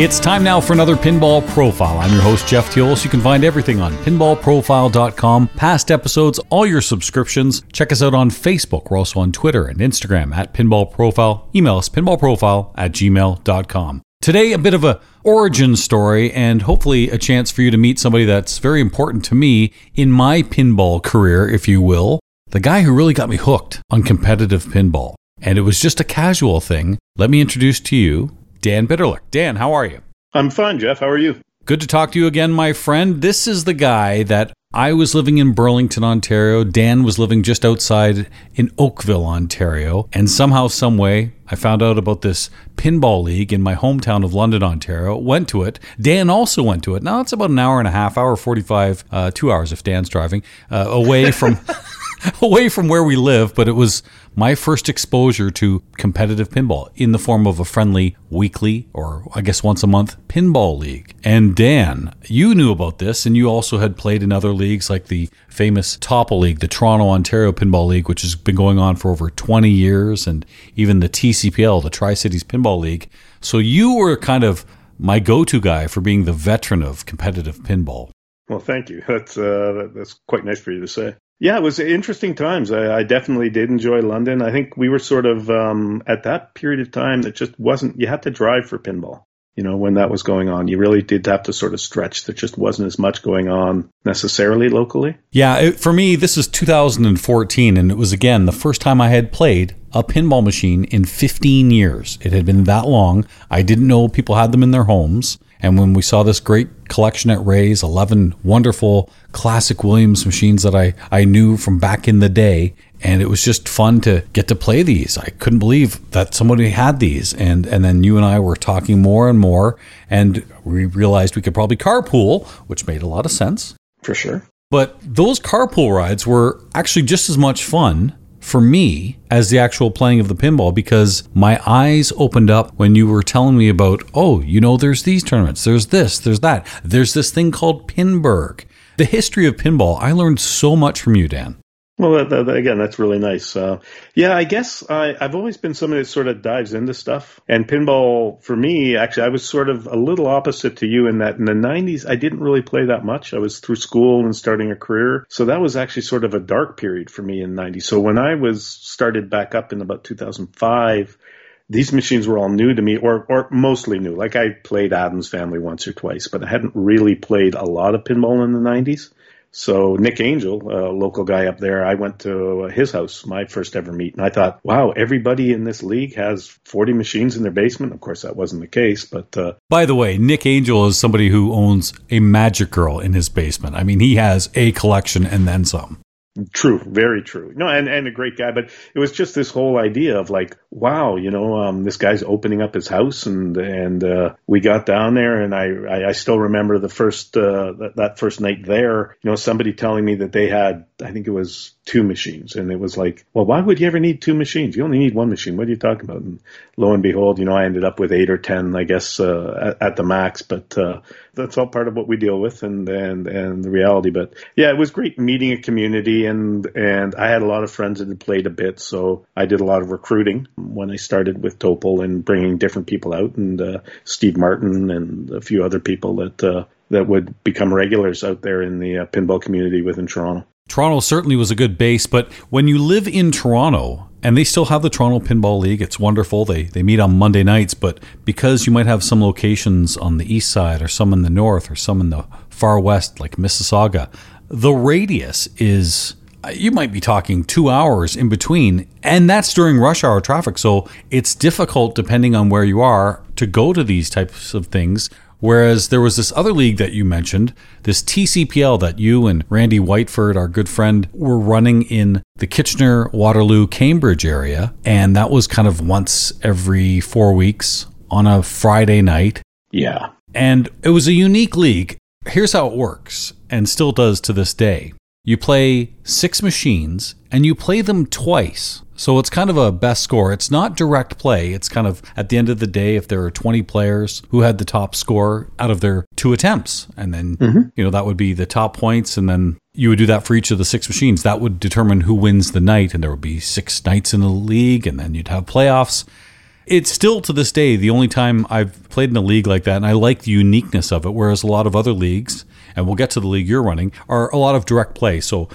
It's time now for another Pinball Profile. I'm your host, Jeff Teolis. You can find everything on pinballprofile.com, past episodes, all your subscriptions. Check us out on Facebook. We're also on Twitter and Instagram at Pinball Profile. Email us pinballprofile at gmail.com. Today, a bit of a origin story and hopefully a chance for you to meet somebody that's very important to me in my pinball career, if you will. The guy who really got me hooked on competitive pinball. And it was just a casual thing. Let me introduce to you Dan Bitterlich. Dan, how are you? I'm fine, Jeff. How are you? Good to talk to you again, my friend. This is the guy that I was living in Burlington, Ontario. Dan was living just outside in Oakville, Ontario. And somehow, someway, I found out about this pinball league in my hometown of London, Ontario. Went to it. Dan also went to it. Now it's about an hour and a half, hour forty-five, uh, two hours if Dan's driving, uh, away from away from where we live. But it was my first exposure to competitive pinball in the form of a friendly weekly or I guess once a month pinball league. And Dan, you knew about this and you also had played in other leagues like the famous Topple League, the Toronto Ontario Pinball League, which has been going on for over 20 years, and even the TCPL, the Tri Cities Pinball League. So you were kind of my go to guy for being the veteran of competitive pinball. Well, thank you. That's uh, that's quite nice for you to say. Yeah, it was interesting times. I, I, definitely did enjoy London. I think we were sort of um, at that period of time that just wasn't. You had to drive for pinball. You know, when that was going on, you really did have to sort of stretch. There just wasn't as much going on necessarily locally. Yeah, it, for me, this is 2014, and it was again the first time I had played a pinball machine in 15 years. It had been that long. I didn't know people had them in their homes. And when we saw this great collection at Ray's, 11 wonderful classic Williams machines that I, I knew from back in the day, and it was just fun to get to play these. I couldn't believe that somebody had these. And, and then you and I were talking more and more, and we realized we could probably carpool, which made a lot of sense. For sure. But those carpool rides were actually just as much fun for me as the actual playing of the pinball because my eyes opened up when you were telling me about, oh, you know, there's these tournaments, there's this, there's that, there's this thing called Pinburgh. The history of pinball, I learned so much from you, Dan. Well, that, that, again, that's really nice. Uh, yeah, I guess I, have always been somebody that sort of dives into stuff. And pinball, for me, actually, I was sort of a little opposite to you in that in the 90s, I didn't really play that much. I was through school and starting a career. So that was actually sort of a dark period for me in 90s. So when I was started back up in about 2005, these machines were all new to me or, or mostly new. Like I played Addams Family once or twice, but I hadn't really played a lot of pinball in the 90s. So Nick Angel, a local guy up there, I went to his house, my first ever meet, and I thought, wow, everybody in this league has 40 machines in their basement. Of course, that wasn't the case, but. Uh, By the way, Nick Angel is somebody who owns a Magic Girl in his basement. I mean, he has a collection and then some. True, very true. No, and, and a great guy, but it was just this whole idea of like, wow, you know, um, this guy's opening up his house, and and uh, we got down there, and I, I I still remember the first uh, that, that first night there, you know, somebody telling me that they had, I think it was two machines, and it was like, well, why would you ever need two machines? You only need one machine. What are you talking about? And lo and behold, you know, I ended up with eight or ten, I guess, uh, at, at the max, but uh, that's all part of what we deal with, and and and the reality. But yeah, it was great meeting a community and and I had a lot of friends that had played a bit, so I did a lot of recruiting when I started with Topple and bringing different people out, and uh, Steve Martin and a few other people that uh, that would become regulars out there in the uh, pinball community within Toronto. Toronto certainly was a good base, but when you live in Toronto, and they still have the Toronto Pinball League, it's wonderful. They they meet on Monday nights, but because you might have some locations on the east side, or some in the north, or some in the far west, like Mississauga, the radius is you might be talking two hours in between, and that's during rush hour traffic. So it's difficult, depending on where you are, to go to these types of things. Whereas there was this other league that you mentioned, this TCPL that you and Randy Whiteford, our good friend, were running in the Kitchener, Waterloo, Cambridge area. And that was kind of once every four weeks on a Friday night. Yeah. And it was a unique league. Here's how it works, and still does to this day. You play six machines and you play them twice. So it's kind of a best score. It's not direct play. It's kind of at the end of the day, if there are 20 players who had the top score out of their two attempts, and then, mm-hmm. you know, that would be the top points. And then you would do that for each of the six machines. That would determine who wins the night. And there would be six nights in the league, and then you'd have playoffs. It's still to this day the only time I've played in a league like that, and I like the uniqueness of it. Whereas a lot of other leagues, and we'll get to the league you're running, are a lot of direct play. So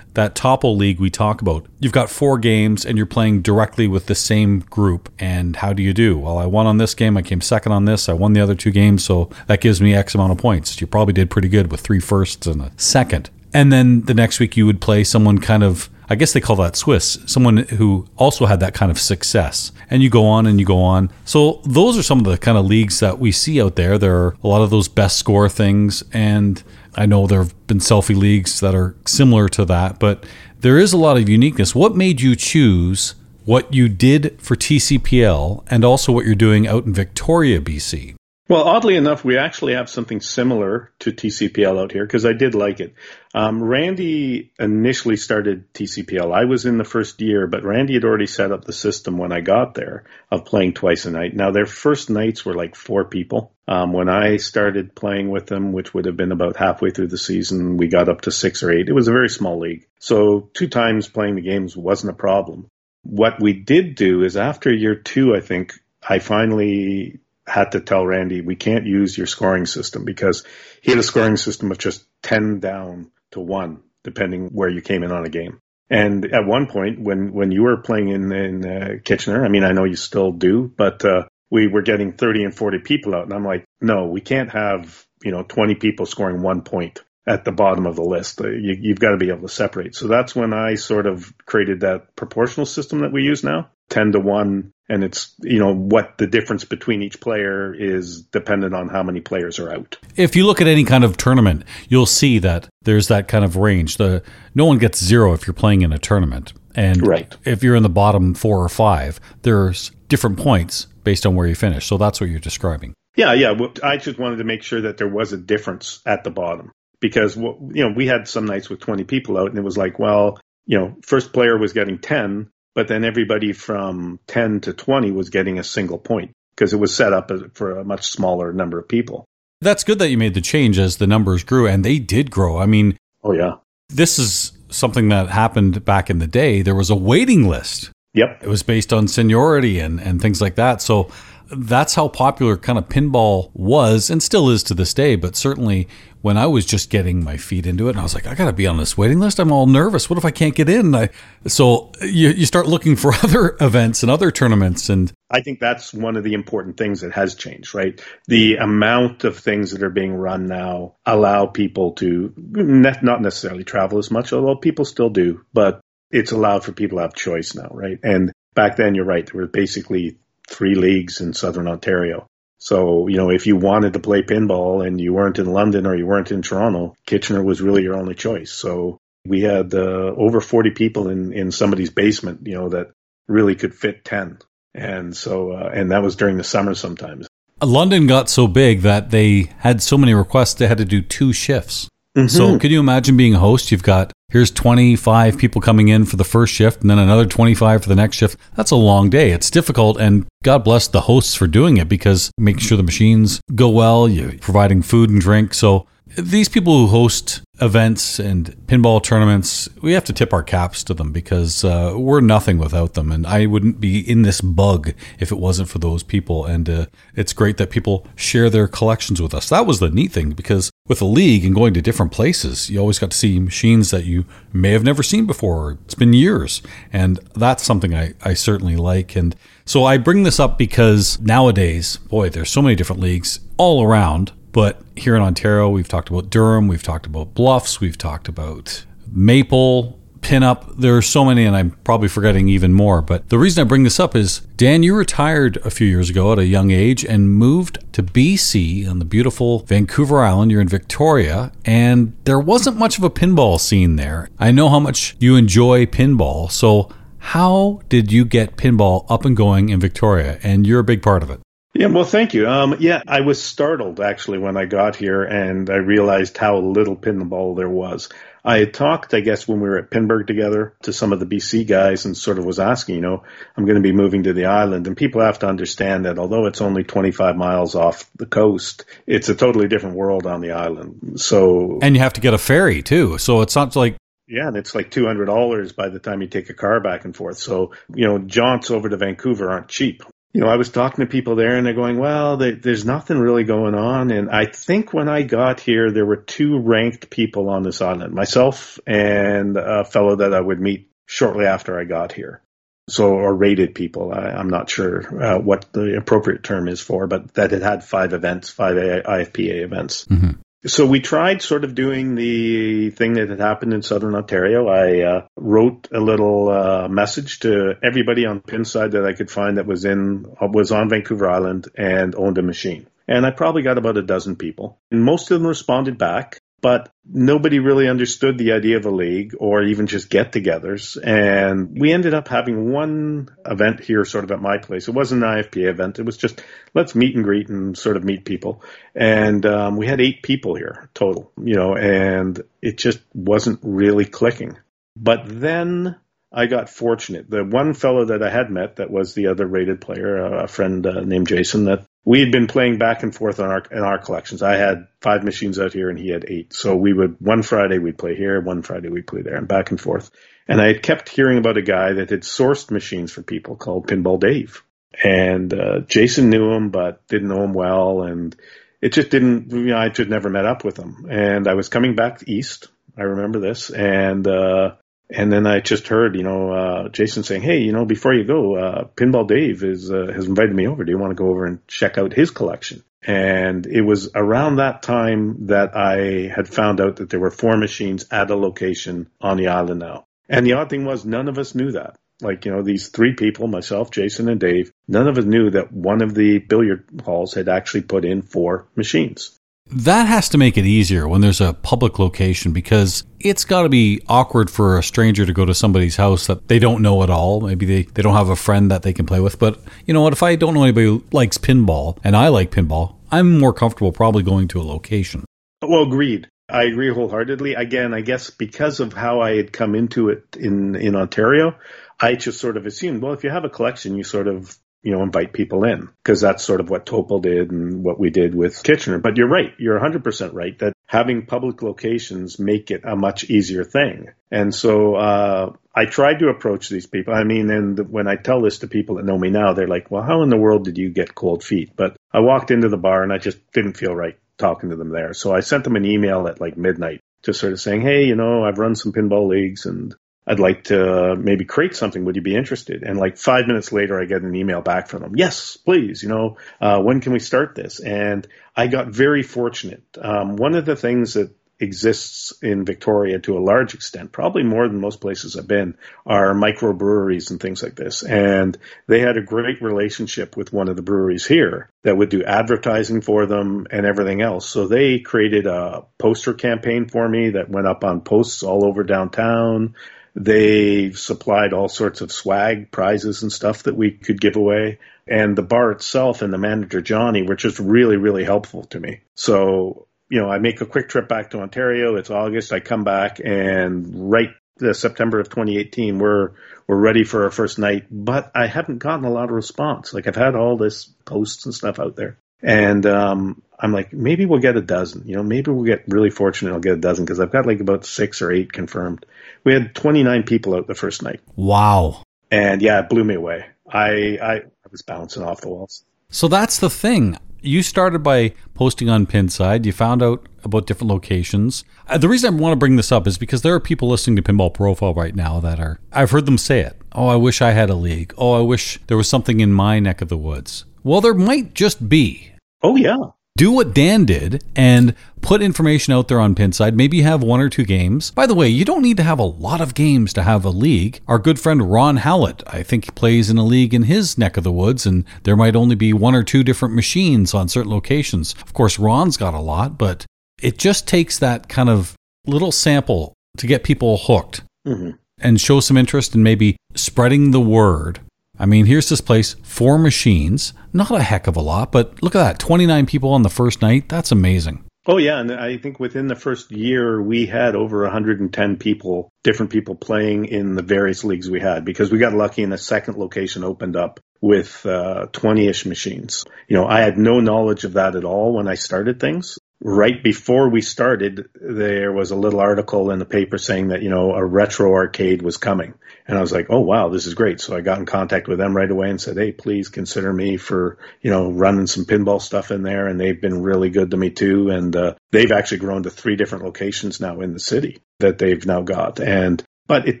that Topple league we talk about, you've got four games and you're playing directly with the same group. And how do you do? Well, I won on this game. I came second on this. I won the other two games. So that gives me X amount of points. You probably did pretty good with three firsts and a second. And then the next week you would play someone kind of, I guess they call that Swiss, someone who also had that kind of success. And you go on and you go on. So those are some of the kind of leagues that we see out there. There are a lot of those best score things. And I know there have been selfie leagues that are similar to that, but there is a lot of uniqueness. What made you choose what you did for TCPL and also what you're doing out in Victoria, BC? Well, oddly enough, we actually have something similar to TCPL out here because I did like it. Um, Randy initially started TCPL. I was in the first year, but Randy had already set up the system when I got there of playing twice a night. Now, their first nights were like four people. Um, when I started playing with them, which would have been about halfway through the season, we got up to six or eight. It was a very small league. So two times playing the games wasn't a problem. What we did do is after year two, I think, I finally had to tell Randy, we can't use your scoring system because he had a scoring system of just 10 down to one, depending where you came in on a game. And at one point, when, when you were playing in, in uh, Kitchener, I mean, I know you still do, but, uh, we were getting 30 and 40 people out. And I'm like, no, we can't have, you know, 20 people scoring one point at the bottom of the list. Uh, you, you've got to be able to separate. So that's when I sort of created that proportional system that we use now. 10 to 1 and it's you know what the difference between each player is dependent on how many players are out. If you look at any kind of tournament you'll see that there's that kind of range. The no one gets zero if you're playing in a tournament. And right. if you're in the bottom 4 or 5 there's different points based on where you finish. So that's what you're describing. Yeah yeah. I just wanted to make sure that there was a difference at the bottom. Because you know we had some nights with 20 people out and it was like well you know first player was getting 10 but then everybody from 10 to 20 was getting a single point because it was set up for a much smaller number of people. That's good that you made the change as the numbers grew, and they did grow. I mean, oh, yeah. This is something that happened back in the day. There was a waiting list. Yep. It was based on seniority and, and things like that. So that's how popular kind of pinball was and still is to this day. But certainly when I was just getting my feet into it, and I was like, I got to be on this waiting list. I'm all nervous. What if I can't get in? I, so you, you start looking for other events and other tournaments. And I think that's one of the important things that has changed, right? The amount of things that are being run now allow people to not necessarily travel as much, although people still do, but it's allowed for people to have choice now, right? And back then, you're right. There were basically three leagues in Southern Ontario. So, you know, if you wanted to play pinball and you weren't in London or you weren't in Toronto, Kitchener was really your only choice. So we had uh, over 40 people in, in somebody's basement, you know, that really could fit 10. And so, uh, and that was during the summer sometimes. London got so big that they had so many requests, they had to do two shifts. Mm-hmm. So, could you imagine being a host? You've got here's 25 people coming in for the first shift and then another 25 for the next shift. That's a long day. It's difficult and God bless the hosts for doing it because making sure the machines go well, you're providing food and drink. So these people who host events and pinball tournaments, we have to tip our caps to them because uh, we're nothing without them. And I wouldn't be in this bug if it wasn't for those people. And uh, it's great that people share their collections with us. That was the neat thing because with a league and going to different places, you always got to see machines that you may have never seen before. It's been years. And that's something I, I certainly like. And so I bring this up because nowadays, boy, there's so many different leagues all around but here in Ontario, we've talked about Durham, we've talked about Bluffs, we've talked about Maple, Pinup. There are so many, and I'm probably forgetting even more. But the reason I bring this up is Dan, you retired a few years ago at a young age and moved to BC on the beautiful Vancouver Island. You're in Victoria, and there wasn't much of a pinball scene there. I know how much you enjoy pinball. So, how did you get pinball up and going in Victoria? And you're a big part of it. Yeah, well, thank you. Um, yeah, I was startled actually when I got here and I realized how little pinball there was. I had talked, I guess, when we were at Pinburgh together to some of the BC guys and sort of was asking, you know, I'm going to be moving to the island. And people have to understand that although it's only 25 miles off the coast, it's a totally different world on the island. So. And you have to get a ferry too. So it's not like yeah, and it's like two hundred dollars by the time you take a car back and forth. So you know, jaunts over to Vancouver aren't cheap. You know, I was talking to people there and they're going, well, they, there's nothing really going on. And I think when I got here, there were two ranked people on this island, myself and a fellow that I would meet shortly after I got here. So, or rated people. I, am not sure uh, what the appropriate term is for, but that it had five events, five IFPA events. Mm-hmm. So we tried sort of doing the thing that had happened in Southern Ontario. I uh, wrote a little uh, message to everybody on Pinside that I could find that was in was on Vancouver Island and owned a machine. And I probably got about a dozen people. And most of them responded back but nobody really understood the idea of a league or even just get togethers. And we ended up having one event here sort of at my place. It wasn't an IFPA event. It was just let's meet and greet and sort of meet people. And um, we had eight people here total, you know, and it just wasn't really clicking. But then I got fortunate. The one fellow that I had met that was the other rated player, a friend uh, named Jason, that we had been playing back and forth on our in our collections. I had five machines out here, and he had eight. So we would one Friday we'd play here, one Friday we'd play there, and back and forth. And I had kept hearing about a guy that had sourced machines for people called Pinball Dave. And uh, Jason knew him, but didn't know him well, and it just didn't. You know, I just never met up with him. And I was coming back east. I remember this, and uh, and then I just heard, you know, uh, Jason saying, "Hey, you know, before you go, uh, Pinball Dave is uh, has invited me over. Do you want to go over and check out his collection?" And it was around that time that I had found out that there were four machines at a location on the island now. And the odd thing was, none of us knew that. Like, you know, these three people, myself, Jason, and Dave, none of us knew that one of the billiard halls had actually put in four machines. That has to make it easier when there's a public location because it's got to be awkward for a stranger to go to somebody's house that they don't know at all. Maybe they, they don't have a friend that they can play with. But you know what? If I don't know anybody who likes pinball and I like pinball, I'm more comfortable probably going to a location. Well, agreed. I agree wholeheartedly. Again, I guess because of how I had come into it in, in Ontario, I just sort of assumed, well, if you have a collection, you sort of you know, invite people in because that's sort of what Topple did and what we did with Kitchener. But you're right. You're 100% right that having public locations make it a much easier thing. And so, uh, I tried to approach these people. I mean, and when I tell this to people that know me now, they're like, well, how in the world did you get cold feet? But I walked into the bar and I just didn't feel right talking to them there. So I sent them an email at like midnight just sort of saying, Hey, you know, I've run some pinball leagues and I'd like to maybe create something. Would you be interested? And like five minutes later, I get an email back from them. Yes, please. You know, uh, when can we start this? And I got very fortunate. Um, one of the things that exists in Victoria to a large extent, probably more than most places I've been, are microbreweries and things like this. And they had a great relationship with one of the breweries here that would do advertising for them and everything else. So they created a poster campaign for me that went up on posts all over downtown. They supplied all sorts of swag, prizes, and stuff that we could give away. And the bar itself and the manager, Johnny, were just really, really helpful to me. So, you know, I make a quick trip back to Ontario. It's August. I come back and right the September of 2018, we're, we're ready for our first night, but I haven't gotten a lot of response. Like I've had all this posts and stuff out there. And um, I'm like, maybe we'll get a dozen. You know, maybe we'll get really fortunate. I'll get a dozen because I've got like about six or eight confirmed. We had 29 people out the first night. Wow. And yeah, it blew me away. I I, I was bouncing off the walls. So that's the thing. You started by posting on Pinside. You found out about different locations. Uh, the reason I want to bring this up is because there are people listening to Pinball Profile right now that are, I've heard them say it. Oh, I wish I had a league. Oh, I wish there was something in my neck of the woods. Well, there might just be. Oh, yeah do what Dan did and put information out there on Pinside. Maybe you have one or two games. By the way, you don't need to have a lot of games to have a league. Our good friend Ron Hallett, I think he plays in a league in his neck of the woods, and there might only be one or two different machines on certain locations. Of course, Ron's got a lot, but it just takes that kind of little sample to get people hooked. Mm-hmm. And show some interest in maybe spreading the word I mean, here's this place, four machines, not a heck of a lot, but look at that 29 people on the first night. That's amazing. Oh, yeah. And I think within the first year, we had over 110 people, different people playing in the various leagues we had because we got lucky and a second location opened up with 20 uh, ish machines. You know, I had no knowledge of that at all when I started things. Right before we started, there was a little article in the paper saying that, you know, a retro arcade was coming. And I was like, oh, wow, this is great. So I got in contact with them right away and said, hey, please consider me for, you know, running some pinball stuff in there. And they've been really good to me too. And uh, they've actually grown to three different locations now in the city that they've now got. And but it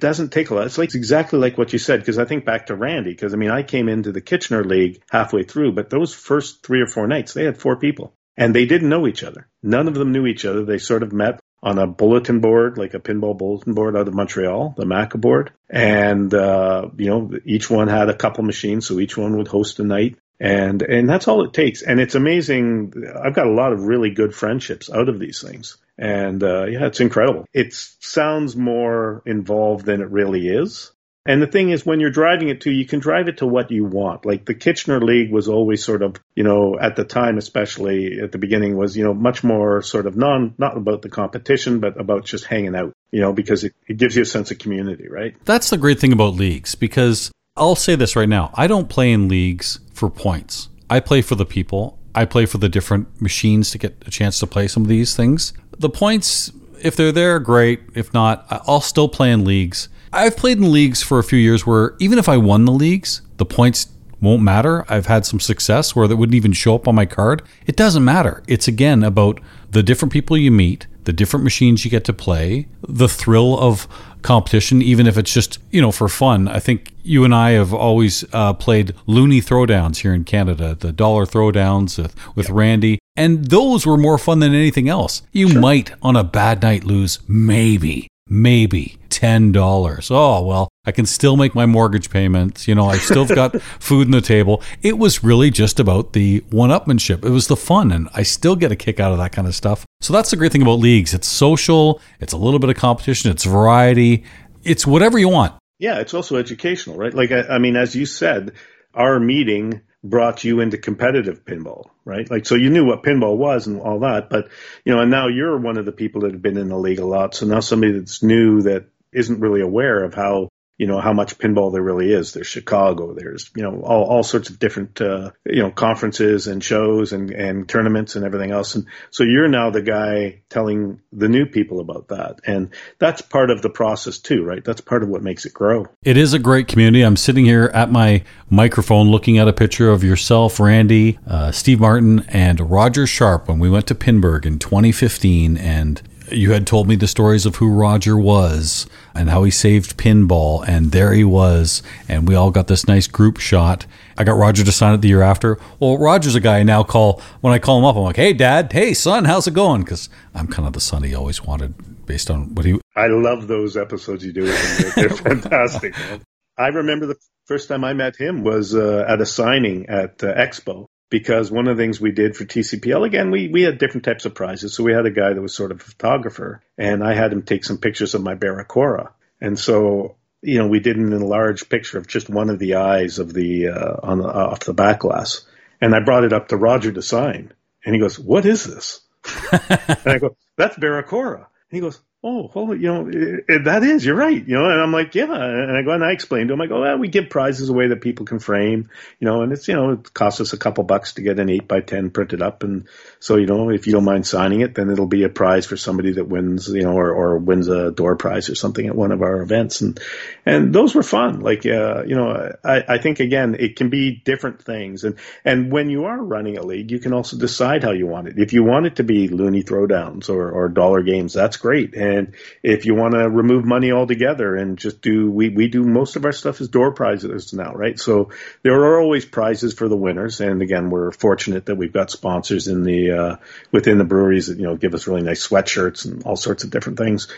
doesn't take a lot. It's like exactly like what you said, because I think back to Randy, because I mean, I came into the Kitchener League halfway through, but those first three or four nights, they had four people and they didn't know each other. None of them knew each other. They sort of met on a bulletin board, like a pinball bulletin board out of Montreal, the MACA board. And, uh, you know, each one had a couple machines, so each one would host a night. And, and that's all it takes. And it's amazing. I've got a lot of really good friendships out of these things. And uh, yeah, it's incredible. It sounds more involved than it really is. And the thing is, when you're driving it to, you can drive it to what you want. Like the Kitchener League was always sort of, you know, at the time, especially at the beginning, was, you know, much more sort of non, not about the competition, but about just hanging out, you know, because it, it gives you a sense of community, right? That's the great thing about leagues because I'll say this right now I don't play in leagues for points, I play for the people. I play for the different machines to get a chance to play some of these things the points, if they're there, great. If not, I'll still play in leagues. I've played in leagues for a few years where even if I won the leagues, the points won't matter. I've had some success where that wouldn't even show up on my card. It doesn't matter. It's again about the different people you meet, the different machines you get to play, the thrill of competition, even if it's just, you know, for fun. I think you and I have always uh, played loonie throwdowns here in Canada, the dollar throwdowns with, with yep. Randy. And those were more fun than anything else. You sure. might, on a bad night, lose maybe, maybe $10. Oh, well, I can still make my mortgage payments. You know, I've still got food on the table. It was really just about the one upmanship. It was the fun, and I still get a kick out of that kind of stuff. So that's the great thing about leagues. It's social, it's a little bit of competition, it's variety, it's whatever you want. Yeah, it's also educational, right? Like, I, I mean, as you said, our meeting brought you into competitive pinball, right? Like, so you knew what pinball was and all that, but, you know, and now you're one of the people that have been in the league a lot. So now somebody that's new that isn't really aware of how you know how much pinball there really is. There's Chicago. There's you know all, all sorts of different uh, you know conferences and shows and, and tournaments and everything else. And so you're now the guy telling the new people about that, and that's part of the process too, right? That's part of what makes it grow. It is a great community. I'm sitting here at my microphone looking at a picture of yourself, Randy, uh, Steve Martin, and Roger Sharpe when we went to Pinburgh in 2015, and you had told me the stories of who Roger was and how he saved pinball, and there he was, and we all got this nice group shot. I got Roger to sign it the year after. Well, Roger's a guy I now call when I call him up. I'm like, "Hey, Dad. Hey, son. How's it going?" Because I'm kind of the son he always wanted, based on what he. I love those episodes you do with him. They're fantastic. Man. I remember the first time I met him was uh, at a signing at uh, Expo, because one of the things we did for TCPL, again, we, we had different types of prizes. So we had a guy that was sort of a photographer, and I had him take some pictures of my Barracora. And so, you know, we did an enlarged picture of just one of the eyes of the, uh, on the, uh, off the back glass. And I brought it up to Roger to sign. And he goes, What is this? and I go, That's Barracora. And he goes, oh, holy, you know, it, it, that is, you're right, you know, and I'm like, yeah, and I go and I explain to him, I go, well, we give prizes away that people can frame, you know, and it's, you know, it costs us a couple bucks to get an eight by 10 printed up. And so, you know, if you don't mind signing it, then it'll be a prize for somebody that wins, you know, or, or wins a door prize or something at one of our events. And, and those were fun. Like, uh, you know, I, I think again, it can be different things. And, and when you are running a league, you can also decide how you want it. If you want it to be loonie throwdowns or, or dollar games, that's great. And and if you want to remove money altogether and just do, we, we do most of our stuff as door prizes now, right? So there are always prizes for the winners. And again, we're fortunate that we've got sponsors in the, uh, within the breweries that, you know, give us really nice sweatshirts and all sorts of different things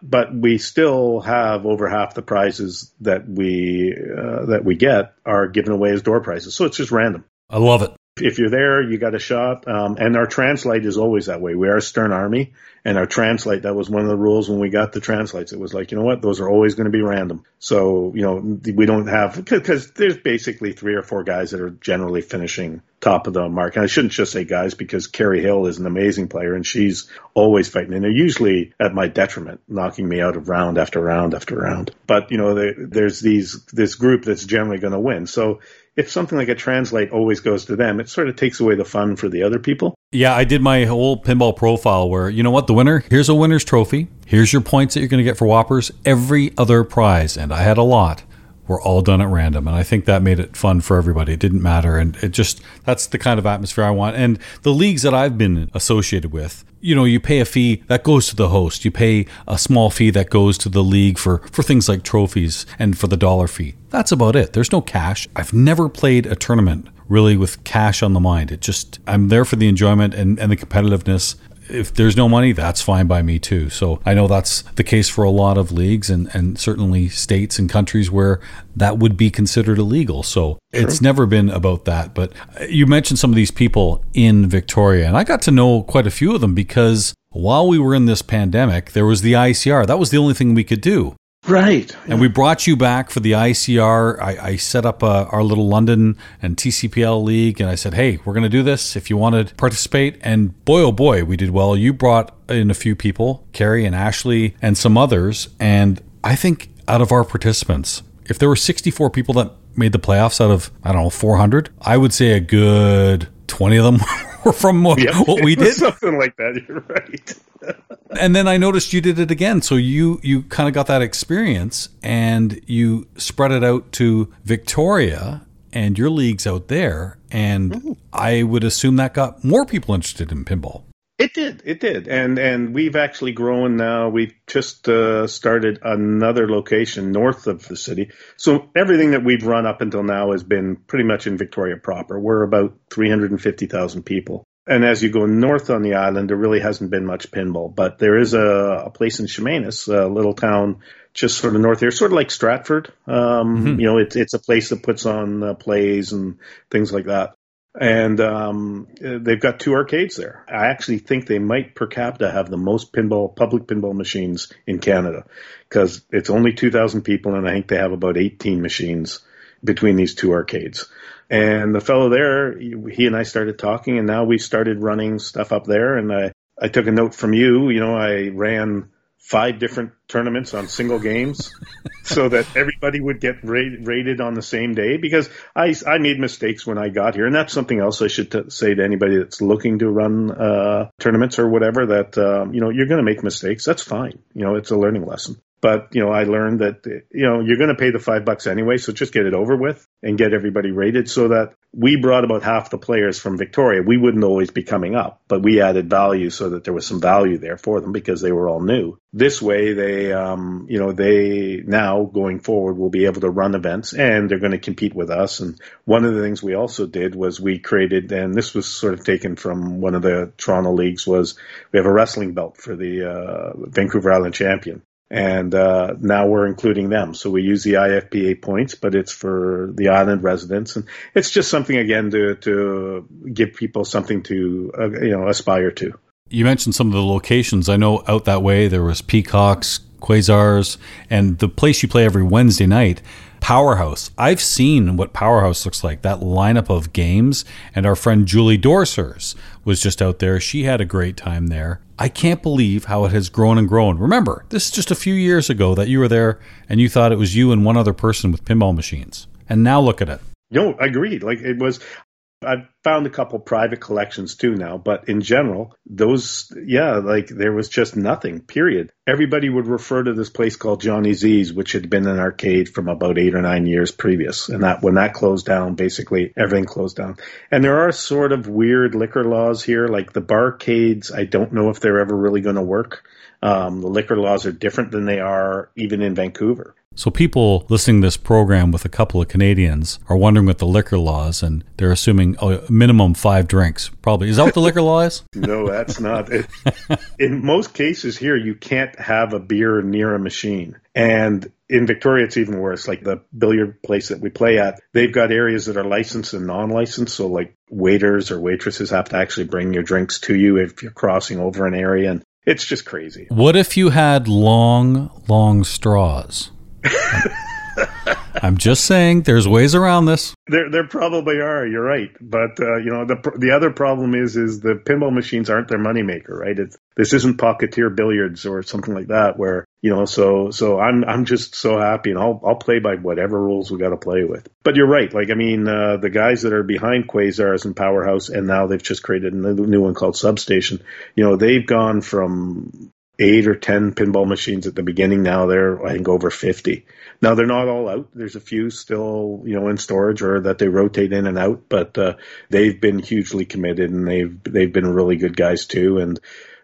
but we still have over half the prizes that we uh, that we get are given away as door prizes. So it's just random. I love it if you're there, you got a shot. Um, and our translite is always that way. We are a Stern Army, and our translite that was one of the rules when we got the translites. It was like, you know what, those are always going to be random. So you know, we don't have because there's basically three or four guys that are generally finishing top of the mark. And I shouldn't just say guys because Carrie Hill is an amazing player and she's always fighting. And they're usually at my detriment, knocking me out of round after round after round. But you know, there's these this group that's generally going to win. So if something like a translite always goes to them, it sort of takes away the fun for the other people. Yeah, I did my whole pinball profile where, you know what, the winner, here's a winner's trophy. Here's your points that you're going to get for WPPRs. Every other prize, and I had a lot, were all done at random. And I think that made it fun for everybody. It didn't matter. And it just, that's the kind of atmosphere I want. And the leagues that I've been associated with, you know, you pay a fee that goes to the host. You pay a small fee that goes to the league for, for things like trophies and for the dollar fee. That's about it. There's no cash. I've never played a tournament really with cash on the mind. It just, I'm there for the enjoyment and, and the competitiveness if there's no money, that's fine by me too. So I know that's the case for a lot of leagues and, and certainly states and countries where that would be considered illegal. So sure. it's never been about that. But you mentioned some of these people in Victoria, and I got to know quite a few of them because while we were in this pandemic, there was the ICR. That was the only thing we could do. Right. And we brought you back for the ICR. I, I set up uh, our little London and TCPL league, and I said, hey, we're going to do this if you want to participate. And boy, oh boy, we did well. You brought in a few people, Carrie and Ashley, and some others. And I think out of our participants, if there were 64 people that made the playoffs out of, I don't know, 400, I would say a good 20 of them were from what, yep. what we did. Something like that. You're right and then I noticed you did it again. So you you kind of got that experience and you spread it out to Victoria and your leagues out there. And mm-hmm. I would assume that got more people interested in pinball. It did, it did, and and we've actually grown now. We've just uh, started another location north of the city. So everything that we've run up until now has been pretty much in Victoria proper. We're about three hundred and fifty thousand people, and as you go north on the island, there really hasn't been much pinball, but there is a, a place in Chemainus, a little town just sort of north here, sort of like Stratford. Um, mm-hmm. You know, it's it's a place that puts on uh, plays and things like that. And um, they've got two arcades there. I actually think they might per capita have the most pinball public pinball machines in Canada because it's only 2,000 people, and I think they have about 18 machines between these two arcades. And the fellow there, he and I started talking, and now we started running stuff up there. And I, I took a note from you. You know, I ran five different tournaments on single games so that everybody would get rated, rated on the same day because I, I made mistakes when I got here. And that's something else I should t- say to anybody that's looking to run uh, tournaments or whatever that, um, you know, you're going to make mistakes. That's fine. You know, it's a learning lesson. But, you know, I learned that, you know, you're going to pay the five bucks anyway. So just get it over with and get everybody rated so that we brought about half the players from Victoria. We wouldn't always be coming up, but we added value so that there was some value there for them because they were all new. This way, they, um, you know, they now going forward will be able to run events and they're going to compete with us. And one of the things we also did was we created, and this was sort of taken from one of the Toronto leagues was we have a wrestling belt for the uh, Vancouver Island champion and uh, now we're including them. So we use the IFPA points, but it's for the island residents, and it's just something again to to give people something to uh, you know aspire to. You mentioned some of the locations. I know out that way there was Peacocks, Quasars, and the place you play every Wednesday night. Powerhouse. I've seen what Powerhouse looks like, that lineup of games. And our friend Julie Dorsers was just out there. She had a great time there. I can't believe how it has grown and grown. Remember, this is just a few years ago that you were there and you thought it was you and one other person with pinball machines. And now look at it. No, I agreed. Like it was, I've found a couple private collections too now, but in general, those, yeah, like there was just nothing, period. Everybody would refer to this place called Johnny Z's, which had been an arcade from about eight or nine years previous. And that, when that closed down, basically everything closed down. And there are sort of weird liquor laws here, like the barcades. I don't know if they're ever really going to work. Um, the liquor laws are different than they are even in Vancouver. So people listening to this program with a couple of Canadians are wondering what the liquor laws, and they're assuming oh, minimum five drinks. Probably is that what the liquor law is? No, that's not. It, in most cases here, you can't have a beer near a machine, and in Victoria, it's even worse. Like the billiard place that we play at, they've got areas that are licensed and non-licensed. So like waiters or waitresses have to actually bring your drinks to you if you're crossing over an area, and it's just crazy. What if you had long, long straws? I'm just saying, there's ways around this. There, there probably are. You're right, but uh, you know the the other problem is is the pinball machines aren't their moneymaker, right? It's, this isn't pocketeer billiards or something like that, where You know, so so I'm I'm just so happy, and I'll I'll play by whatever rules we got to play with. But you're right. Like I mean, uh, the guys that are behind Quasars and Powerhouse, and now they've just created a new one called Substation. You know, they've gone from eight or ten pinball machines at the beginning. Now they're I think over fifty. Now they're not all out. There's a few still you know in storage or that they rotate in and out, but uh, they've been hugely committed and they've they've been really good guys too. And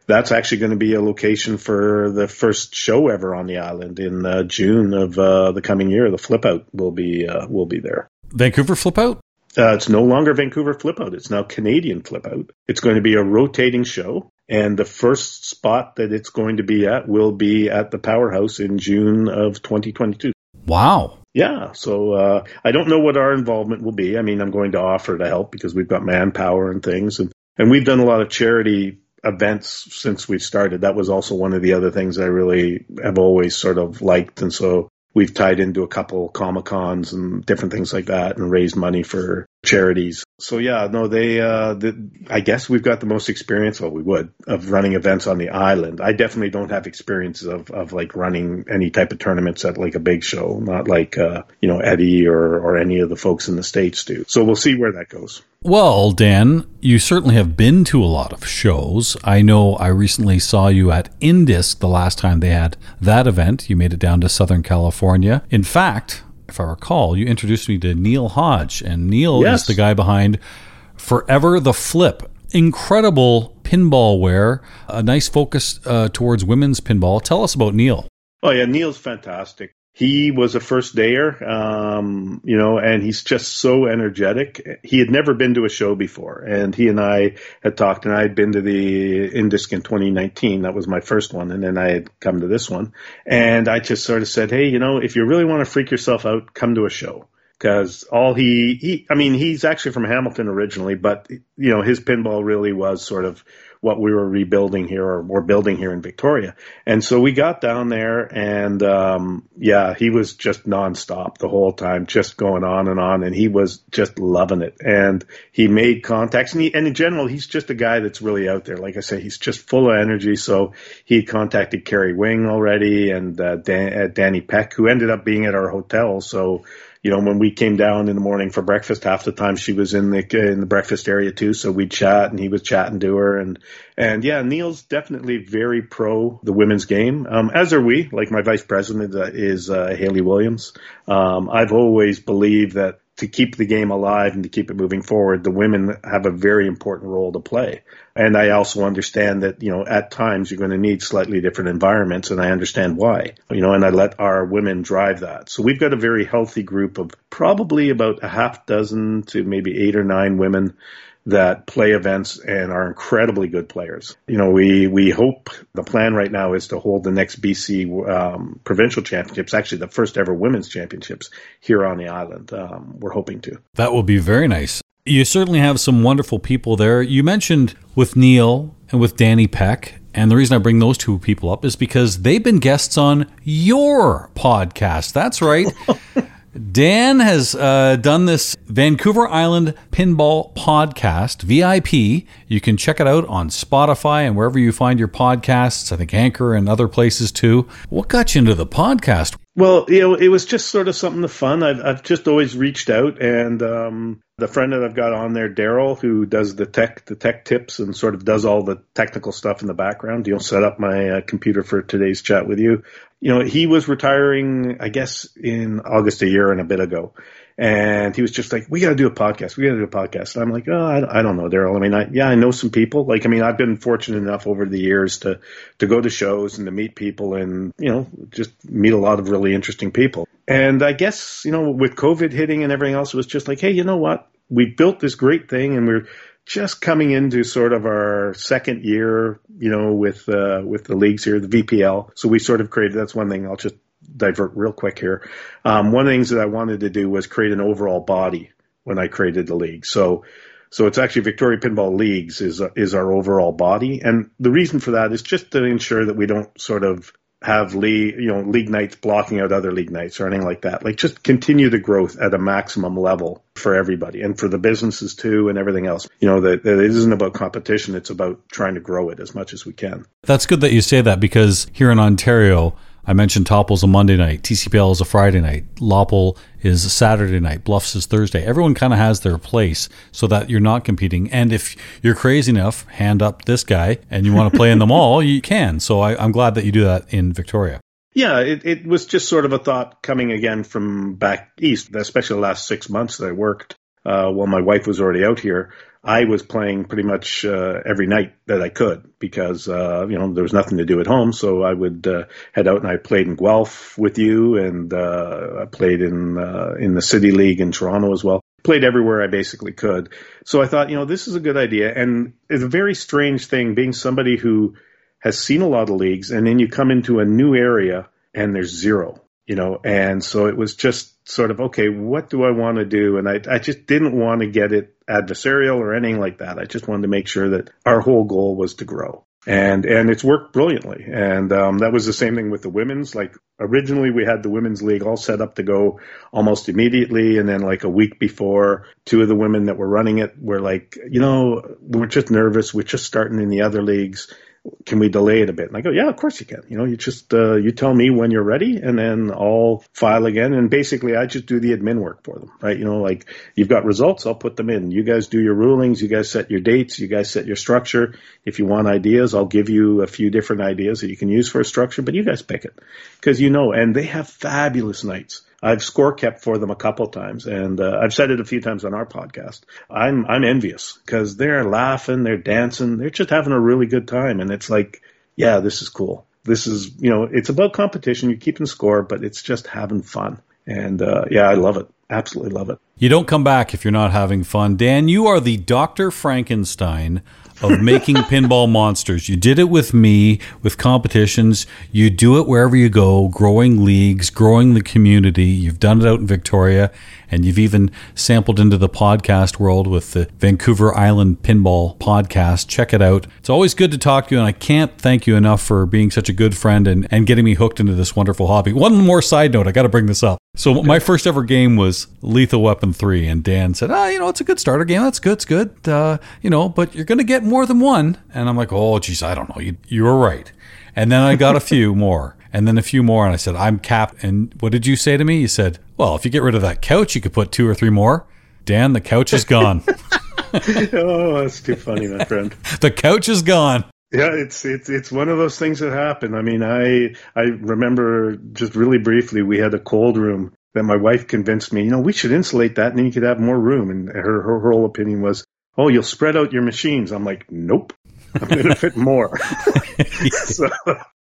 that's actually going to be a location for the first show ever on the island in uh, June of uh, the coming year. The Flip Out will be uh, will be there. Vancouver Flip Out. Uh, it's no longer Vancouver Flip Out. It's now Canadian Flip Out. It's going to be a rotating show, and the first spot that it's going to be at will be at the Powerhouse in June of 2022. Wow. Yeah, so uh, I don't know what our involvement will be. I mean, I'm going to offer to help because we've got manpower and things, and and we've done a lot of charity events since we started. That was also one of the other things I really have always sort of liked. And so we've tied into a couple Comic Cons and different things like that and raised money for charities. So yeah, no, they, uh, the, I guess we've got the most experience, well, we would, of running events on the island. I definitely don't have experience of, of like running any type of tournaments at like a big show, not like, uh, you know, Eddie or, or any of the folks in the States do. So we'll see where that goes. Well, Dan, you certainly have been to a lot of shows. I know I recently saw you at Indisc the last time they had that event. You made it down to Southern California. In fact, if I recall, you introduced me to Neil Hodge, and Neil yes. is the guy behind Forever the Flip. Incredible pinball wear, a nice focus uh, towards women's pinball. Tell us about Neil. Oh yeah, Neil's fantastic he was a first dayer, um, you know, and he's just so energetic. He had never been to a show before, and he and I had talked, and I had been to the Indisc in 2019. That was my first one, and then I had come to this one, and I just sort of said, hey, you know, if you really want to freak yourself out, come to a show. Because all he, he, I mean, he's actually from Hamilton originally, but you know, his pinball really was sort of what we were rebuilding here or we're building here in Victoria. And so we got down there and, um, yeah, he was just nonstop the whole time, just going on and on. And he was just loving it. And he made contacts and he, and in general, he's just a guy that's really out there. Like I say, he's just full of energy. So he contacted Kerry Wing already and, uh, Dan, uh, Danny Peck, who ended up being at our hotel. So, you know, when we came down in the morning for breakfast, half the time she was in the in the breakfast area too. So we'd chat, and he was chatting to her, and and yeah, Neil's definitely very pro the women's game, um, as are we. Like my vice president uh, is uh, Haley Williams. Um, I've always believed that to keep the game alive and to keep it moving forward, the women have a very important role to play. And I also understand that, you know, at times you're going to need slightly different environments and I understand why, you know, and I let our women drive that. So we've got a very healthy group of probably about a half dozen to maybe eight or nine women that play events and are incredibly good players. You know, we, we hope the plan right now is to hold the next BC um, provincial championships, actually the first ever women's championships here on the island. Um, we're hoping to. That will be very nice. You certainly have some wonderful people there. You mentioned with Neil and with Danny Peck. And the reason I bring those two people up is because they've been guests on your podcast. That's right. Dan has uh, done this Vancouver Island Pinball Podcast, VIP. You can check it out on Spotify and wherever you find your podcasts. I think Anchor and other places too. What got you into the podcast? Well, you know, it was just sort of something fun. I've, I've just always reached out, and um, the friend that I've got on there, Daryl, who does the tech, the tech tips, and sort of does all the technical stuff in the background. You'll set up my uh, computer for today's chat with you. You know, he was retiring, I guess, in August a year and a bit ago, and he was just like, "We got to do a podcast. We got to do a podcast." And I'm like, "Oh, I, I don't know, Daryl. I mean, I, yeah, I know some people. Like, I mean, I've been fortunate enough over the years to to go to shows and to meet people, and you know, just meet a lot of really interesting people. And I guess you know, with COVID hitting and everything else, it was just like, hey, you know what? We built this great thing, and we're just coming into sort of our second year, you know, with uh, with the leagues here, the VPL. So we sort of created. That's one thing. I'll just divert real quick here. Um, one of the things that I wanted to do was create an overall body when I created the league. So, so it's actually Victoria Pinball Leagues is is our overall body, and the reason for that is just to ensure that we don't sort of have league, you know, league nights blocking out other league nights or anything like that. Like just continue the growth at a maximum level for everybody and for the businesses too and everything else. You know, that, that it isn't about competition. It's about trying to grow it as much as we can. That's good that you say that because here in Ontario, I mentioned Topple's a Monday night, TCPL is a Friday night, Lopple is a Saturday night, Bluffs is Thursday. Everyone kind of has their place so that you're not competing. And if you're crazy enough, hand up this guy and you want to play in them all, you can. So I, I'm glad that you do that in Victoria. Yeah, it, it was just sort of a thought coming again from back east, especially the last six months that I worked uh, while my wife was already out here. I was playing pretty much uh, every night that I could because uh, you know there was nothing to do at home. So I would uh, head out and I played in Guelph with you, and uh, I played in uh, in the City League in Toronto as well. Played everywhere I basically could. So I thought, you know, this is a good idea, and it's a very strange thing being somebody who has seen a lot of leagues, and then you come into a new area and there's zero, you know, and so it was just sort of okay, what do I want to do? And I I just didn't want to get it adversarial or anything like that. I just wanted to make sure that our whole goal was to grow. And and it's worked brilliantly. And um, that was the same thing with the women's. Like originally, we had the women's league all set up to go almost immediately, and then like a week before, two of the women that were running it were like, you know, we're just nervous. We're just starting in the other leagues can we delay it a bit? And I go, yeah, of course you can. You know, you just uh, you tell me when you're ready, and then I'll file again. And basically, I just do the admin work for them, right? You know, like you've got results, I'll put them in. You guys do your rulings, you guys set your dates, you guys set your structure. If you want ideas, I'll give you a few different ideas that you can use for a structure, but you guys pick it because you know. And they have fabulous nights. I've score kept for them a couple times, and uh, I've said it a few times on our podcast. I'm I'm envious because they're laughing, they're dancing, they're just having a really good time, and it's like, yeah, this is cool. This is you know, it's about competition. You're keeping score, but it's just having fun, and uh, yeah, I love it. Absolutely love it. You don't come back if you're not having fun, Dan. You are the Doctor Frankenstein of making pinball monsters. You did it with me with competitions. You do it wherever you go, growing leagues, growing the community. You've done it out in Victoria, and you've even sampled into the podcast world with the Vancouver Island Pinball podcast. Check it out. It's always good to talk to you, and I can't thank you enough for being such a good friend and, and getting me hooked into this wonderful hobby. One more side note, I got to bring this up. So my first ever game was Lethal Weapon 3, and Dan said, ah, you know, it's a good starter game. That's good. It's good. Uh, you know, but you're going to get more than one. And I'm like, oh, geez, I don't know. You, you were right. And then I got a few more and then a few more. And I said, I'm capped. And what did you say to me? You said, well, if you get rid of that couch, you could put two or three more. Dan, the couch is gone. oh, that's too funny, my friend. the couch is gone. Yeah, it's it's it's one of those things that happen. I mean, I I remember just really briefly we had a cold room that my wife convinced me, you know, we should insulate that and then you could have more room. And her her, her whole opinion was, oh, you'll spread out your machines. I'm like, nope, I'm going to fit more. so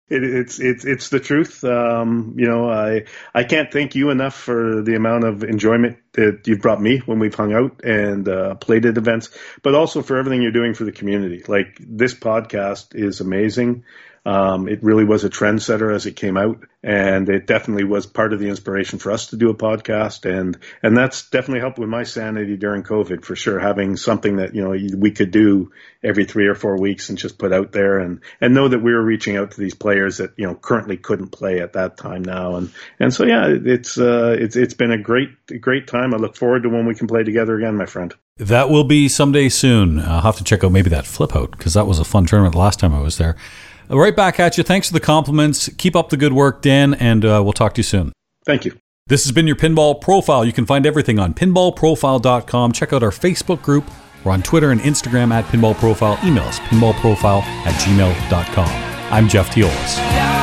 it, it's it's it's the truth. Um, you know, I I can't thank you enough for the amount of enjoyment you've brought me when we've hung out and uh, played at events, but also for everything you're doing for the community. Like this podcast is amazing. Um, it really was a trendsetter as it came out, and it definitely was part of the inspiration for us to do a podcast, and and that's definitely helped with my sanity during COVID for sure. Having something that you know we could do every three or four weeks and just put out there, and and know that we were reaching out to these players that you know currently couldn't play at that time now, and and so yeah, it's uh, it's it's been a great great time. I look forward to when we can play together again, my friend. That will be someday soon. I'll have to check out maybe that flip out because that was a fun tournament the last time I was there. Right back at you. Thanks for the compliments. Keep up the good work, Dan, and uh, we'll talk to you soon. Thank you. This has been your Pinball Profile. You can find everything on pinballprofile.com. Check out our Facebook group. We're on Twitter and Instagram at Pinball Profile. Email us pinballprofile at gmail.com. I'm Jeff Teolis.